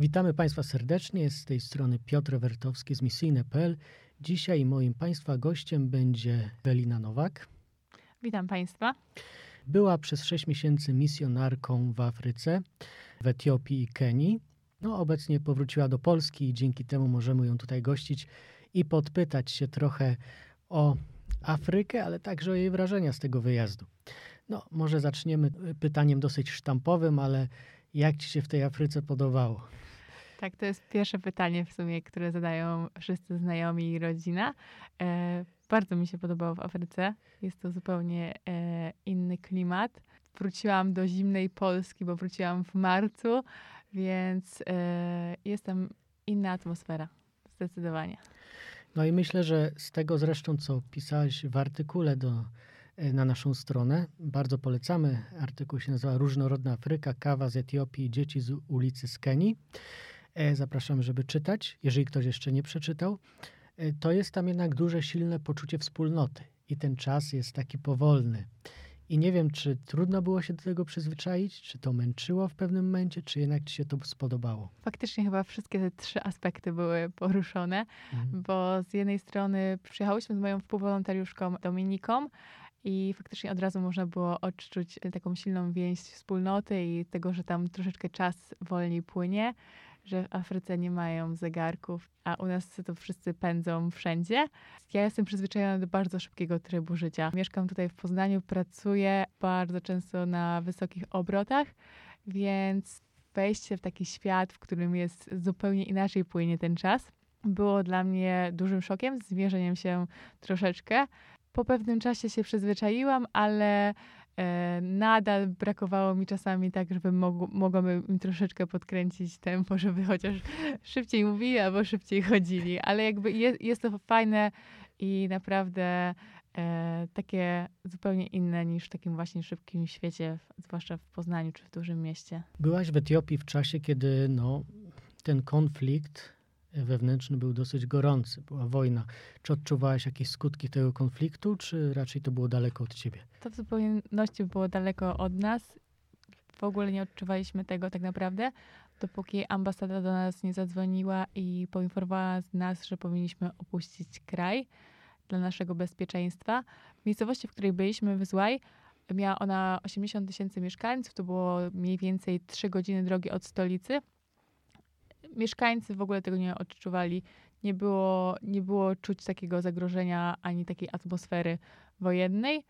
Witamy Państwa serdecznie. Z tej strony Piotr Wertowski z misyjne.pl. Dzisiaj moim Państwa gościem będzie Welina Nowak. Witam Państwa. Była przez 6 miesięcy misjonarką w Afryce, w Etiopii i Kenii. No, obecnie powróciła do Polski i dzięki temu możemy ją tutaj gościć i podpytać się trochę o Afrykę, ale także o jej wrażenia z tego wyjazdu. No, może zaczniemy pytaniem dosyć sztampowym, ale jak Ci się w tej Afryce podobało? Tak, to jest pierwsze pytanie w sumie, które zadają wszyscy znajomi i rodzina. E, bardzo mi się podobało w Afryce. Jest to zupełnie e, inny klimat. Wróciłam do zimnej Polski, bo wróciłam w marcu, więc e, jest tam inna atmosfera. Zdecydowanie. No i myślę, że z tego zresztą, co pisałaś w artykule do, e, na naszą stronę, bardzo polecamy. Artykuł się nazywa Różnorodna Afryka, kawa z Etiopii i dzieci z ulicy z E, zapraszamy, żeby czytać, jeżeli ktoś jeszcze nie przeczytał. E, to jest tam jednak duże, silne poczucie wspólnoty i ten czas jest taki powolny. I nie wiem, czy trudno było się do tego przyzwyczaić, czy to męczyło w pewnym momencie, czy jednak ci się to spodobało. Faktycznie chyba wszystkie te trzy aspekty były poruszone, mhm. bo z jednej strony przyjechałyśmy z moją współwolontariuszką Dominiką i faktycznie od razu można było odczuć taką silną więź wspólnoty i tego, że tam troszeczkę czas wolniej płynie że w Afryce nie mają zegarków, a u nas to wszyscy pędzą wszędzie. Ja jestem przyzwyczajona do bardzo szybkiego trybu życia. Mieszkam tutaj w Poznaniu, pracuję bardzo często na wysokich obrotach, więc wejście w taki świat, w którym jest zupełnie inaczej płynie ten czas, było dla mnie dużym szokiem, zmierzeniem się troszeczkę. Po pewnym czasie się przyzwyczaiłam, ale nadal brakowało mi czasami tak, żeby mog mogłabym im troszeczkę podkręcić tempo, żeby chociaż szybciej mówili albo szybciej chodzili. Ale jakby jest, jest to fajne i naprawdę e, takie zupełnie inne niż w takim właśnie szybkim świecie, zwłaszcza w Poznaniu czy w dużym mieście. Byłaś w Etiopii w czasie, kiedy no, ten konflikt wewnętrzny był dosyć gorący, była wojna. Czy odczuwałaś jakieś skutki tego konfliktu, czy raczej to było daleko od ciebie? To w zupełności było daleko od nas. W ogóle nie odczuwaliśmy tego tak naprawdę, dopóki ambasada do nas nie zadzwoniła i poinformowała nas, że powinniśmy opuścić kraj dla naszego bezpieczeństwa. W miejscowości, w której byliśmy, w Złaj, miała ona 80 tysięcy mieszkańców, to było mniej więcej 3 godziny drogi od stolicy mieszkańcy w ogóle tego nie odczuwali. Nie było, nie było czuć takiego zagrożenia ani takiej atmosfery wojennej.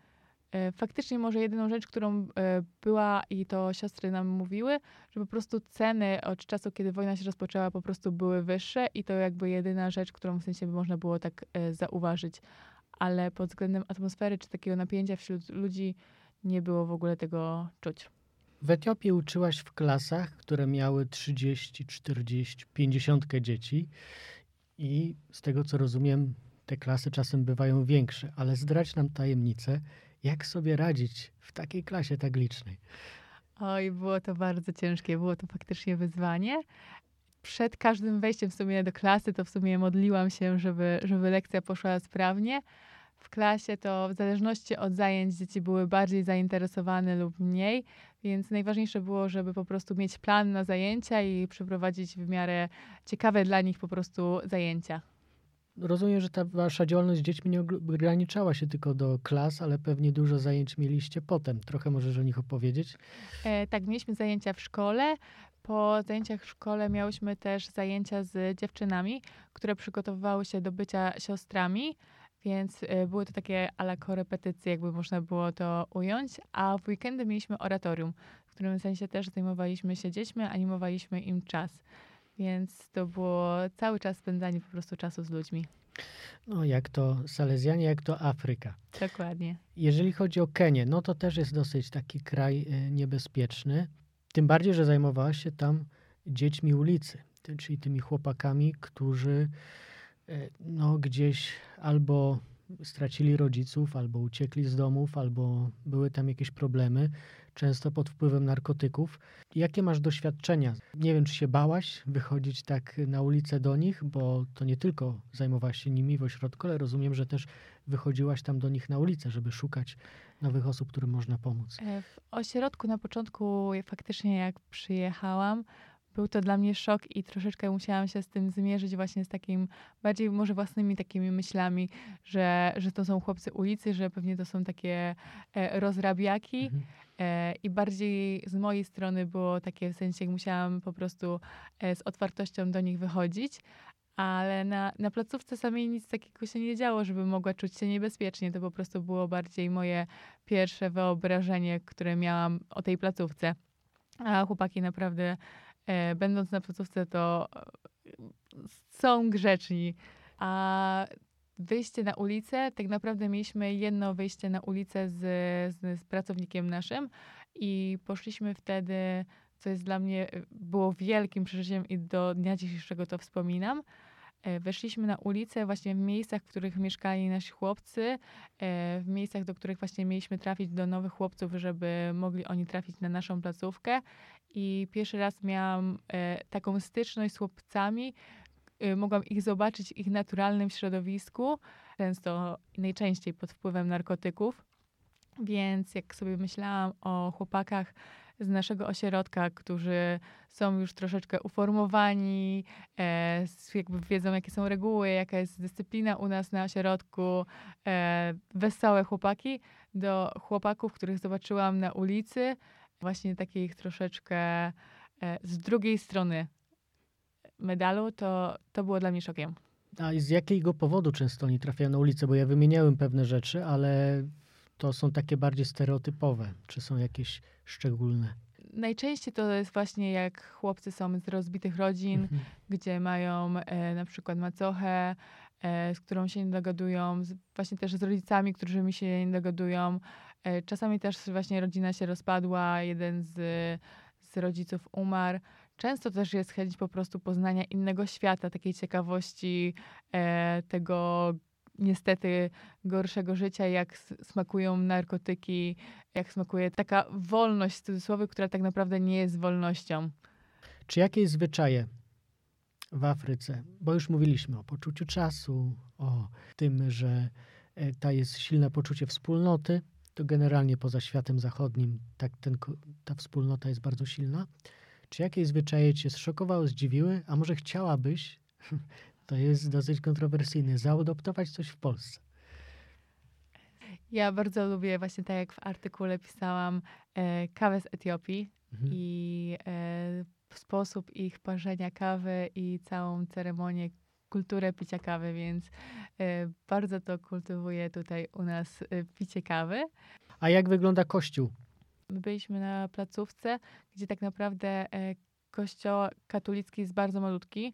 E, faktycznie może jedyną rzecz, którą e, była i to siostry nam mówiły, że po prostu ceny od czasu, kiedy wojna się rozpoczęła, po prostu były wyższe i to jakby jedyna rzecz, którą w sensie można było tak e, zauważyć. Ale pod względem atmosfery czy takiego napięcia wśród ludzi nie było w ogóle tego czuć. W Etiopii uczyłaś w klasach, które miały 30, 40, 50 dzieci i z tego co rozumiem, te klasy czasem bywają większe, ale zdradź nam tajemnicę, jak sobie radzić w takiej klasie tak licznej. Oj, było to bardzo ciężkie, było to faktycznie wyzwanie. Przed każdym wejściem w sumie do klasy, to w sumie modliłam się, żeby, żeby lekcja poszła sprawnie w klasie, to w zależności od zajęć dzieci były bardziej zainteresowane lub mniej, więc najważniejsze było, żeby po prostu mieć plan na zajęcia i przeprowadzić w miarę ciekawe dla nich po prostu zajęcia. Rozumiem, że ta wasza działalność z dziećmi nie ograniczała się tylko do klas, ale pewnie dużo zajęć mieliście potem. Trochę możesz o nich opowiedzieć? E, tak, mieliśmy zajęcia w szkole. Po zajęciach w szkole miałyśmy też zajęcia z dziewczynami, które przygotowywały się do bycia siostrami. Więc y, były to takie ala korepetycje, jakby można było to ująć. A w weekendy mieliśmy oratorium, w którym sensie też zajmowaliśmy się dziećmi, animowaliśmy im czas. Więc to było cały czas spędzanie po prostu czasu z ludźmi. No, jak to Salezjanie, jak to Afryka. Dokładnie. Jeżeli chodzi o Kenię, no to też jest dosyć taki kraj y, niebezpieczny. Tym bardziej, że zajmowałaś się tam dziećmi ulicy, czyli tymi chłopakami, którzy no, gdzieś albo stracili rodziców, albo uciekli z domów, albo były tam jakieś problemy, często pod wpływem narkotyków. Jakie masz doświadczenia? Nie wiem, czy się bałaś wychodzić tak na ulicę do nich, bo to nie tylko zajmowałaś się nimi w ośrodku, ale rozumiem, że też wychodziłaś tam do nich na ulicę, żeby szukać nowych osób, którym można pomóc. E, w ośrodku na początku faktycznie jak przyjechałam, był to dla mnie szok i troszeczkę musiałam się z tym zmierzyć właśnie z takim, bardziej może własnymi takimi myślami, że, że to są chłopcy ulicy, że pewnie to są takie e, rozrabiaki. Mhm. E, I bardziej z mojej strony było takie w sensie, jak musiałam po prostu e, z otwartością do nich wychodzić, ale na, na placówce samej nic takiego się nie działo, żeby mogła czuć się niebezpiecznie. To po prostu było bardziej moje pierwsze wyobrażenie, które miałam o tej placówce. A chłopaki naprawdę, będąc na placówce, to e, są grzeczni. A wyjście na ulicę, tak naprawdę mieliśmy jedno wyjście na ulicę z, z, z pracownikiem naszym i poszliśmy wtedy, co jest dla mnie, było wielkim przeżyciem i do dnia dzisiejszego to wspominam. E, weszliśmy na ulicę właśnie w miejscach, w których mieszkali nasi chłopcy, e, w miejscach, do których właśnie mieliśmy trafić do nowych chłopców, żeby mogli oni trafić na naszą placówkę. I pierwszy raz miałam e, taką styczność z chłopcami, mogłam ich zobaczyć w ich naturalnym środowisku, często najczęściej pod wpływem narkotyków. Więc jak sobie myślałam o chłopakach, z naszego ośrodka, którzy są już troszeczkę uformowani, e, jakby wiedzą, jakie są reguły, jaka jest dyscyplina u nas na ośrodku, e, wesołe chłopaki, do chłopaków, których zobaczyłam na ulicy, właśnie takich troszeczkę e, z drugiej strony medalu, to, to było dla mnie szokiem. A z jakiego powodu często oni trafiają na ulicę? Bo ja wymieniałem pewne rzeczy, ale to są takie bardziej stereotypowe? Czy są jakieś szczególne? Najczęściej to jest właśnie jak chłopcy są z rozbitych rodzin, mhm. gdzie mają e, na przykład macochę, e, z którą się nie dogadują, z, właśnie też z rodzicami, którzy mi się nie dogadują. E, czasami też właśnie rodzina się rozpadła, jeden z, z rodziców umarł. Często też jest chęć po prostu poznania innego świata, takiej ciekawości e, tego, niestety gorszego życia, jak smakują narkotyki, jak smakuje taka wolność w cudzysłowie, która tak naprawdę nie jest wolnością. Czy jakieś zwyczaje w Afryce, bo już mówiliśmy o poczuciu czasu, o tym, że e, ta jest silne poczucie wspólnoty, to generalnie poza światem zachodnim tak ten, ta wspólnota jest bardzo silna. Czy jakieś zwyczaje cię zszokowały, zdziwiły, a może chciałabyś to jest dosyć kontrowersyjne. Zaadoptować coś w Polsce. Ja bardzo lubię, właśnie tak jak w artykule pisałam, e, kawę z Etiopii mhm. i e, sposób ich parzenia kawy i całą ceremonię, kulturę picia kawy, więc e, bardzo to kultywuję tutaj u nas e, picie kawy. A jak wygląda kościół? My byliśmy na placówce, gdzie tak naprawdę e, kościół katolicki jest bardzo malutki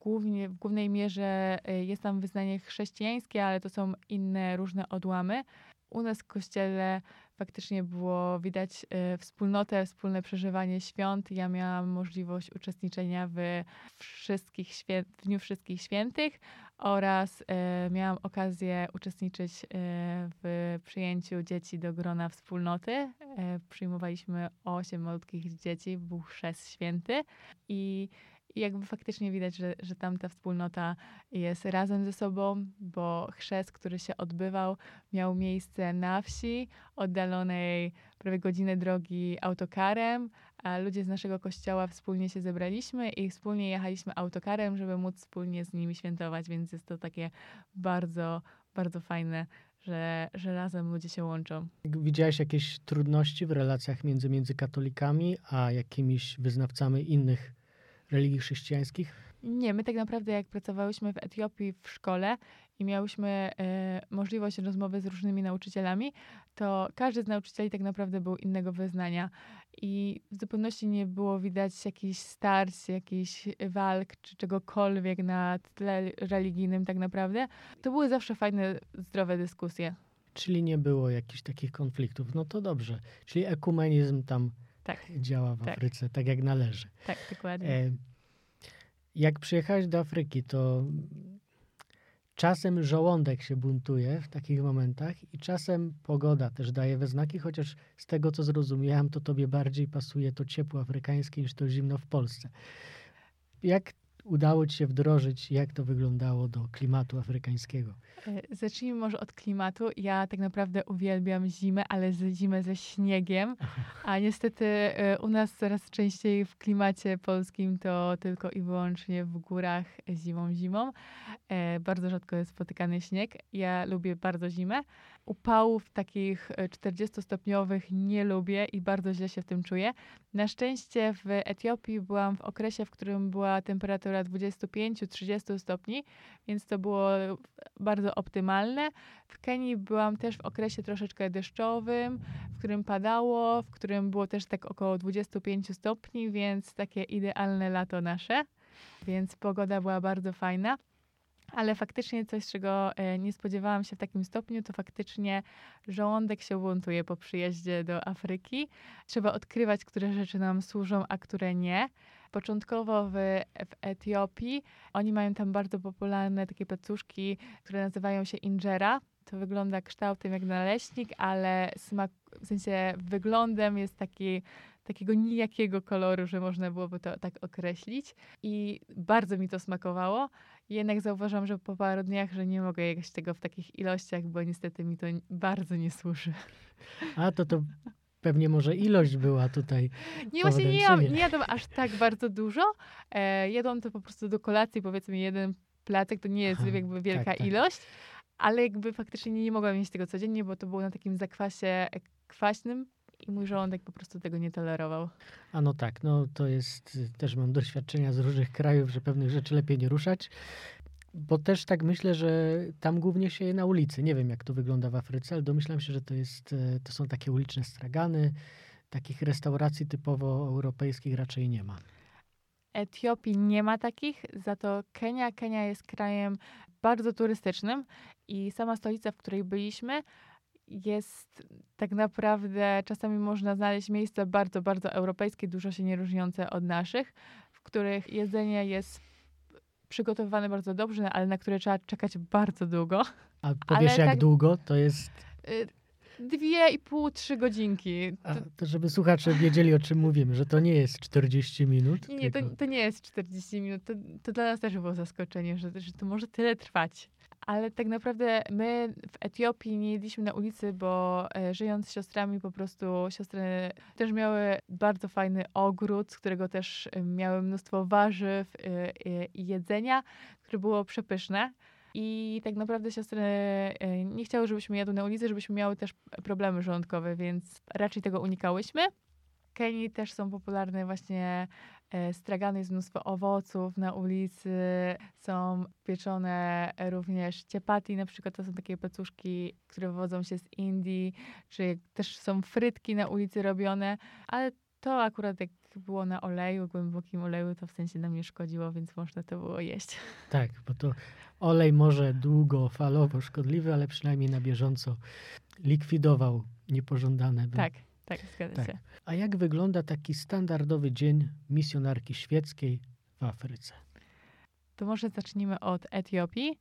głównie, w głównej mierze jest tam wyznanie chrześcijańskie, ale to są inne różne odłamy. U nas w kościele faktycznie było widać e, wspólnotę, wspólne przeżywanie świąt. Ja miałam możliwość uczestniczenia w, wszystkich świę- w Dniu Wszystkich Świętych oraz e, miałam okazję uczestniczyć e, w przyjęciu dzieci do grona wspólnoty. Przyjmowaliśmy osiem malutkich dzieci, był chrzest święty i i jakby faktycznie widać, że, że tam ta wspólnota jest razem ze sobą, bo chrzest, który się odbywał, miał miejsce na wsi, oddalonej prawie godzinę drogi autokarem, a ludzie z naszego kościoła wspólnie się zebraliśmy i wspólnie jechaliśmy autokarem, żeby móc wspólnie z nimi świętować, więc jest to takie bardzo, bardzo fajne że, że razem ludzie się łączą. Widziałeś jakieś trudności w relacjach między, między katolikami a jakimiś wyznawcami innych religii chrześcijańskich? Nie, my tak naprawdę jak pracowałyśmy w Etiopii w szkole i miałyśmy e, możliwość rozmowy z różnymi nauczycielami, to każdy z nauczycieli tak naprawdę był innego wyznania i w zupełności nie było widać jakichś starć, jakichś walk czy czegokolwiek na tle religijnym tak naprawdę. To były zawsze fajne, zdrowe dyskusje. Czyli nie było jakichś takich konfliktów. No to dobrze. Czyli ekumenizm tam tak. działa w tak. Afryce tak jak należy. Tak, dokładnie. E, jak przyjechałeś do Afryki, to czasem żołądek się buntuje w takich momentach i czasem pogoda też daje we znaki, chociaż z tego co zrozumiałem, to tobie bardziej pasuje to ciepło afrykańskie niż to zimno w Polsce. Jak udało ci się wdrożyć, jak to wyglądało do klimatu afrykańskiego? E, zacznijmy może od klimatu. Ja tak naprawdę uwielbiam zimę, ale zimę ze śniegiem. A niestety e, u nas coraz częściej w klimacie polskim to tylko i wyłącznie w górach zimą, zimą. E, bardzo rzadko jest spotykany śnieg. Ja lubię bardzo zimę. Upałów takich 40-stopniowych nie lubię i bardzo źle się w tym czuję. Na szczęście w Etiopii byłam w okresie, w którym była temperatura 25-30 stopni, więc to było bardzo optymalne. W Kenii byłam też w okresie troszeczkę deszczowym, w którym padało, w którym było też tak około 25 stopni, więc takie idealne lato nasze. Więc pogoda była bardzo fajna. Ale faktycznie coś, czego e, nie spodziewałam się w takim stopniu, to faktycznie żołądek się buntuje po przyjeździe do Afryki. Trzeba odkrywać, które rzeczy nam służą, a które nie. Początkowo w, w Etiopii oni mają tam bardzo popularne takie placuszki, które nazywają się injera. To wygląda kształtem jak naleśnik, ale smak, w sensie wyglądem jest taki takiego nijakiego koloru, że można byłoby to tak określić. I bardzo mi to smakowało. Jednak zauważam, że po paru dniach, że nie mogę jeść tego w takich ilościach, bo niestety mi to bardzo nie służy. A to to pewnie może ilość była tutaj. Nie, właśnie nie, jadam, nie jadam aż tak bardzo dużo. E, jadłam to po prostu do kolacji, powiedzmy jeden placek, to nie jest Aha, jakby wielka tak, tak. ilość. Ale jakby faktycznie nie, nie mogłam mieć tego codziennie, bo to było na takim zakwasie kwaśnym, i mój żołądek po prostu tego nie tolerował. A no tak, no to jest, też mam doświadczenia z różnych krajów, że pewnych rzeczy lepiej nie ruszać. Bo też tak myślę, że tam głównie się je na ulicy. Nie wiem, jak to wygląda w Afryce, ale domyślam się, że to, jest, e, to są takie uliczne stragany. Takich restauracji typowo europejskich raczej nie ma. Etiopii nie ma takich, za to Kenia. Kenia jest krajem bardzo turystycznym i sama stolica, w której byliśmy, jest tak naprawdę, czasami można znaleźć miejsca bardzo, bardzo europejskie, dużo się nie różniące od naszych, w których jedzenie jest przygotowywane bardzo dobrze, ale na które trzeba czekać bardzo długo. A powiesz ale jak tak, długo? To jest... Y, dwie i pół, trzy godzinki. A, to żeby słuchacze wiedzieli, o czym mówimy, że to nie jest 40 minut. Nie, nie to, to, nie jest 40 minut. To, to dla nas też było zaskoczenie, że, że to może tyle trwać ale tak naprawdę my w Etiopii nie jedliśmy na ulicy, bo e, żyjąc z siostrami po prostu siostry też miały bardzo fajny ogród, z którego też e, miały mnóstwo warzyw e, i jedzenia, które było przepyszne. I tak naprawdę siostry nie chciały, żebyśmy jadły na ulicy, żebyśmy miały też problemy żołądkowe, więc raczej tego unikałyśmy. Kenii też są popularne właśnie stragany jest mnóstwo owoców na ulicy, są pieczone również ciepati, na przykład to są takie pacuszki, które wywodzą się z Indii, czy też są frytki na ulicy robione, ale to akurat jak było na oleju, głębokim oleju, to w sensie nam nie szkodziło, więc można to było jeść. Tak, bo to olej może długofalowo szkodliwy, ale przynajmniej na bieżąco likwidował niepożądane. Tak. Tak, zgadza tak. się. A jak wygląda taki standardowy dzień misjonarki świeckiej w Afryce? To może zacznijmy od Etiopii.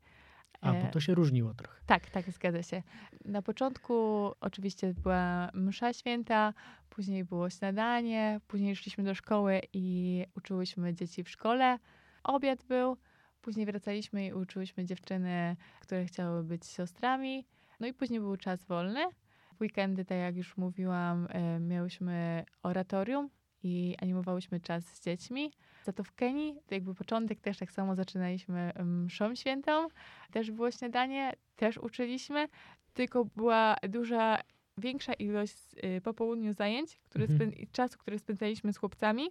A, bo e, to się różniło trochę. Tak, tak, zgadza się. Na początku oczywiście była msza święta, później było śniadanie, później szliśmy do szkoły i uczyłyśmy dzieci w szkole. Obiad był, później wracaliśmy i uczyłyśmy dziewczyny, które chciały być siostrami. No i później był czas wolny. W weekendy, tak jak już mówiłam, e, miałyśmy oratorium i animowałyśmy czas z dziećmi. Za to w Kenii, to jakby początek też tak samo zaczynaliśmy mszą świętą. Też było śniadanie, też uczyliśmy, tylko była duża, większa ilość y, po południu zajęć, które mhm. czasu, który spędzaliśmy z chłopcami,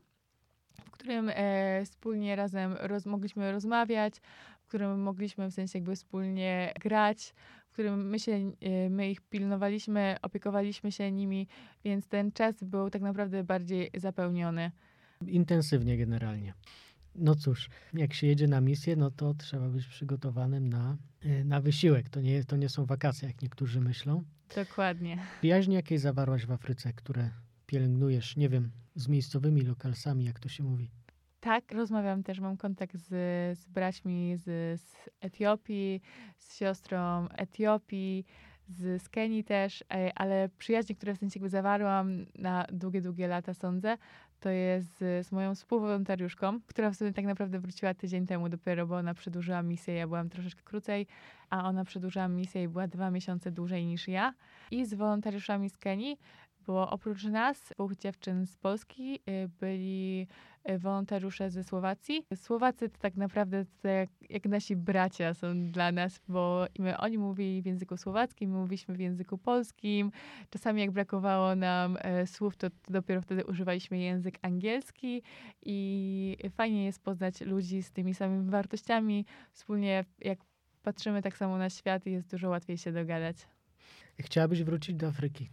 w którym e, wspólnie razem roz, mogliśmy rozmawiać, w którym mogliśmy w sensie jakby wspólnie grać, którym my, się, y, my ich pilnowaliśmy, opiekowaliśmy się nimi, więc ten czas był tak naprawdę bardziej zapełniony. Intensywnie generalnie. No cóż, jak się jedzie na misję, no to trzeba być przygotowanym na, y, na wysiłek. To nie, to nie są wakacje, jak niektórzy myślą. Dokładnie. Przyjaźnie jakieś zawarłaś w Afryce, które pielęgnujesz, nie wiem, z miejscowymi lokalsami, jak to się mówi? Tak, rozmawiam też, mam kontakt z, z braćmi z, z Etiopii, z siostrą Etiopii, z, z Kenii też, e, ale przyjaźnie, które w sensie jakby zawarłam na długie, długie lata, sądzę, to jest z, z moją współwolontariuszką, która w sumie tak naprawdę wróciła tydzień temu dopiero, bo ona przedłużyła misję, ja byłam troszeczkę krócej, a ona przedłużyła misję i była dwa miesiące dłużej niż ja. I z wolontariuszami z Kenii, bo oprócz nas, dwóch dziewczyn z Polski, y, byli y, wolontariusze ze Słowacji. Słowacy to tak naprawdę to jak, jak, nasi bracia są dla nas, bo my, oni mówili w języku słowackim, my mówiliśmy w języku polskim. Czasami jak brakowało nam e, słów, to, to dopiero wtedy używaliśmy język angielski i fajnie jest poznać ludzi z tymi samymi wartościami. Wspólnie jak patrzymy tak samo na świat, jest dużo łatwiej się dogadać. Chciałabyś wrócić do Afryki?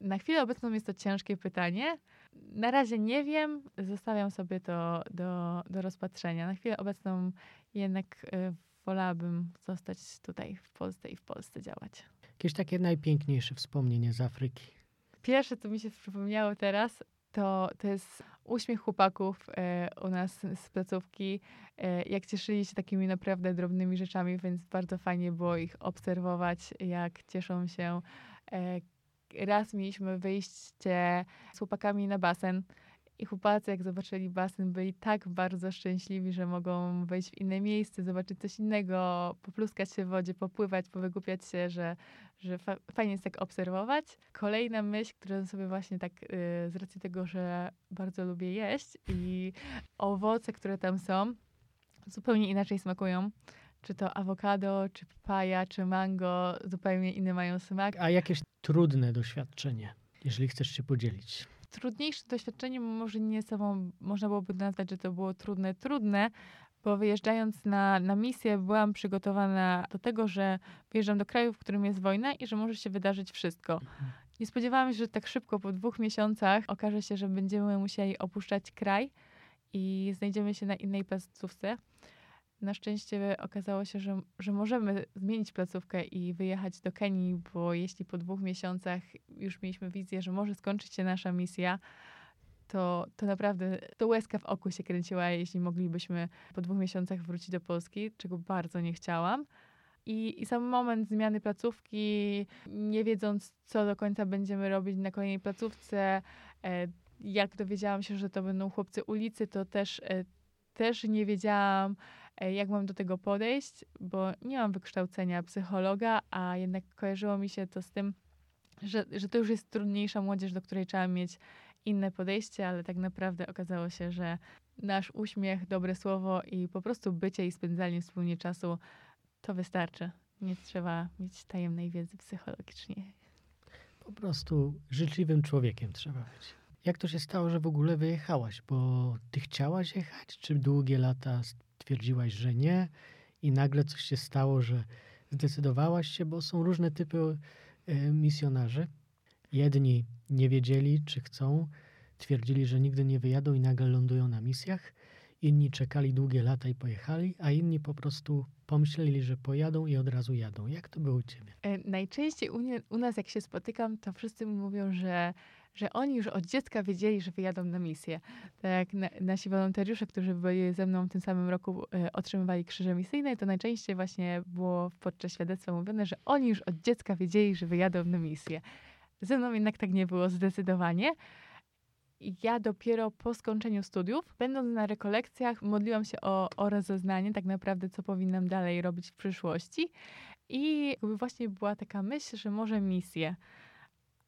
Na chwilę obecną jest to ciężkie pytanie. Na razie nie wiem, zostawiam sobie to do, do rozpatrzenia. Na chwilę obecną jednak y, wolałabym zostać tutaj w Polsce i w Polsce działać. Jakieś takie najpiękniejsze wspomnienie z Afryki? Pierwsze, co mi się przypomniało teraz, to, to jest uśmiech chłopaków e, u nas z placówki, e, jak cieszyli się takimi naprawdę drobnymi rzeczami, więc bardzo fajnie było ich obserwować, jak cieszą się, e, raz mieliśmy wyjście z chłopakami na basen. I chłopacy, jak zobaczyli basen, byli tak bardzo szczęśliwi, że mogą wejść w inne miejsce, zobaczyć coś innego, popluskać się w wodzie, popływać, powygłupiać się, że, że fa fajnie jest tak obserwować. Kolejna myśl, którą sobie właśnie tak yy, z racji tego, że bardzo lubię jeść i owoce, które tam są, zupełnie inaczej smakują czy to awokado, czy papaja, czy mango, zupełnie inny mają smak. A jakieś trudne doświadczenie, jeżeli chcesz się podzielić? Trudniejsze doświadczenie może nie sobą, można byłoby nazwać, że to było trudne, trudne, bo wyjeżdżając na, na misję byłam przygotowana do tego, że wyjeżdżam do kraju, w którym jest wojna i że może się wydarzyć wszystko. Mhm. Nie spodziewałam się, że tak szybko, po dwóch miesiącach, okaże się, że będziemy musieli opuszczać kraj i znajdziemy się na innej placówce. Na szczęście okazało się, że, że możemy zmienić placówkę i wyjechać do Kenii, bo jeśli po dwóch miesiącach już mieliśmy wizję, że może skończyć się nasza misja, to, to naprawdę to łezka w oku się kręciła, jeśli moglibyśmy po dwóch miesiącach wrócić do Polski, czego bardzo nie chciałam. I, I sam moment zmiany placówki, nie wiedząc, co do końca będziemy robić na kolejnej placówce, e, jak dowiedziałam się, że to będą chłopcy ulicy, to też, e, też nie wiedziałam, jak mam do tego podejść, bo nie mam wykształcenia psychologa, a jednak kojarzyło mi się to z tym, że, że to już jest trudniejsza młodzież, do której trzeba mieć inne podejście, ale tak naprawdę okazało się, że nasz uśmiech, dobre słowo i po prostu bycie i spędzanie wspólnie czasu to wystarczy. Nie trzeba mieć tajemnej wiedzy psychologicznej. Po prostu życzliwym człowiekiem trzeba być. Jak to się stało, że w ogóle wyjechałaś? Bo ty chciałaś jechać, czy długie lata stwierdziłaś, że nie i nagle coś się stało, że zdecydowałaś się, bo są różne typy e, misjonarzy. Jedni nie wiedzieli, czy chcą, twierdzili, że nigdy nie wyjadą i nagle lądują na misjach. Inni czekali długie lata i pojechali, a inni po prostu pomyśleli, że pojadą i od razu jadą. Jak to było u ciebie? E, najczęściej u, nie, u nas, jak się spotykam, to wszyscy mówią, że że oni już od dziecka wiedzieli, że wyjadą na misję. Tak na, nasi wolontariusze, którzy byli ze mną w tym samym roku, e, otrzymywali krzyże misyjne, to najczęściej właśnie było podczas świadectwa mówione, że oni już od dziecka wiedzieli, że wyjadą na misję. Ze mną jednak tak nie było zdecydowanie. Ja dopiero po skończeniu studiów, będąc na rekolekcjach, modliłam się o, o rozeznanie, tak naprawdę, co powinnam dalej robić w przyszłości. I właśnie była taka myśl, że może misję.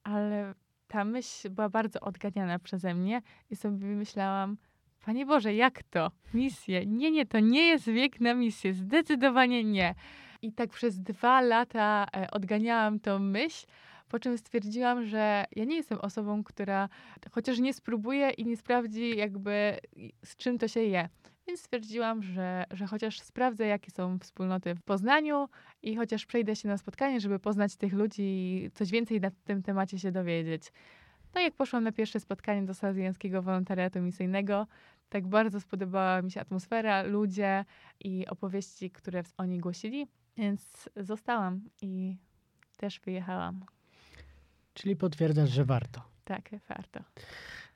Ale ta myśl była bardzo odganiana przeze mnie i sobie myślałam, Panie Boże, jak to? Misję? Nie, nie, to nie jest wiek na misję. Zdecydowanie nie. I tak przez dwa lata e, odganiałam tą myśl, po czym stwierdziłam, że ja nie jestem osobą, która chociaż nie spróbuje i nie sprawdzi jakby z czym to się je. Więc stwierdziłam, że, że chociaż sprawdzę, jakie są wspólnoty w Poznaniu i chociaż przejdę się na spotkanie, żeby poznać tych ludzi i coś więcej na tym temacie się dowiedzieć. No jak poszłam na pierwsze spotkanie do Salezjańskiego Wolontariatu Misyjnego, tak bardzo spodobała mi się atmosfera, ludzie i opowieści, które oni głosili, więc zostałam i też wyjechałam. Czyli potwierdzasz, że warto. Tak, warto.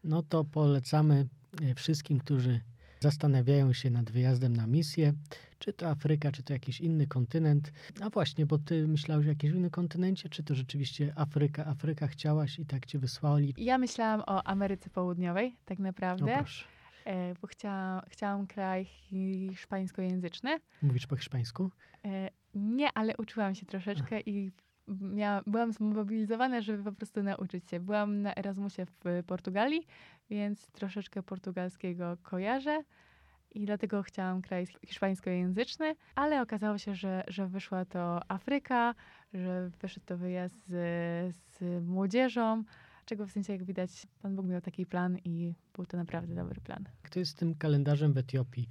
No to polecamy e, wszystkim, którzy zastanawiają się nad wyjazdem na misję, czy to Afryka, czy to jakiś inny kontynent. A właśnie, bo ty myślałeś o jakimś innym kontynencie, czy to rzeczywiście Afryka? Afryka chciałaś i tak cię wysłali? Ja myślałam o Ameryce Południowej, tak naprawdę. No proszę. E, bo chciałam, chciałam kraj hiszpańskojęzyczny. Mówisz po hiszpańsku? E, nie, ale uczyłam się troszeczkę i miała, byłam zmobilizowana, żeby po prostu nauczyć się. Byłam na Erasmusie w Portugalii, więc troszeczkę portugalskiego kojarzę i dlatego chciałam kraj hiszpańskojęzyczny, ale okazało się, że, że wyszła to Afryka, że wyszedł to wyjazd z, z młodzieżą, czego w sensie, jak widać, Pan Bóg miał taki plan i był to naprawdę dobry plan. Kto jest z tym kalendarzem w Etiopii?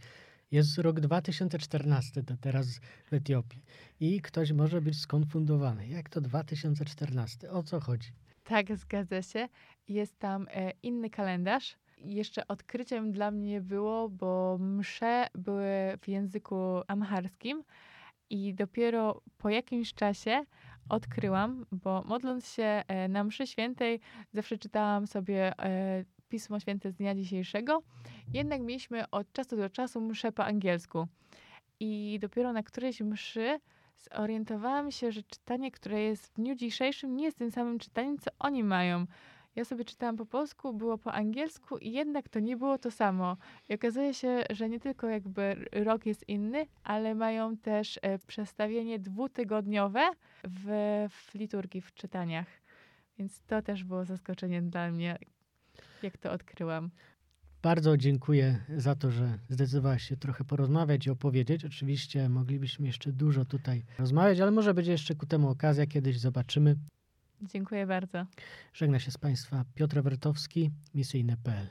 Jest rok 2014 to teraz w Etiopii i ktoś może być skonfundowany. Jak to 2014? O co chodzi? Tak, zgadza się. Jest tam e, inny kalendarz. Jeszcze odkryciem dla mnie było, bo msze były w języku amharskim i dopiero po jakimś czasie odkryłam, bo modląc się e, na mszy świętej, zawsze czytałam sobie e, Pismo Święte z dnia dzisiejszego. Jednak mieliśmy od czasu do czasu mszę po angielsku. I dopiero na którejś mszy zorientowałam się, że czytanie, które jest w dniu dzisiejszym, nie jest tym samym czytaniem, co oni mają. Ja sobie czytałam po polsku, było po angielsku i jednak to nie było to samo. I okazuje się, że nie tylko jakby rok jest inny, ale mają też e, przestawienie dwutygodniowe w, w liturgii, w czytaniach. Więc to też było zaskoczeniem dla mnie, jak to odkryłam. Bardzo dziękuję za to, że zdecydowałaś się trochę porozmawiać i opowiedzieć. Oczywiście moglibyśmy jeszcze dużo tutaj rozmawiać, ale może będzie jeszcze ku temu okazja, kiedyś zobaczymy. Dziękuję bardzo. Żegna się z Państwa Piotr Wertowski, misyjne.pl.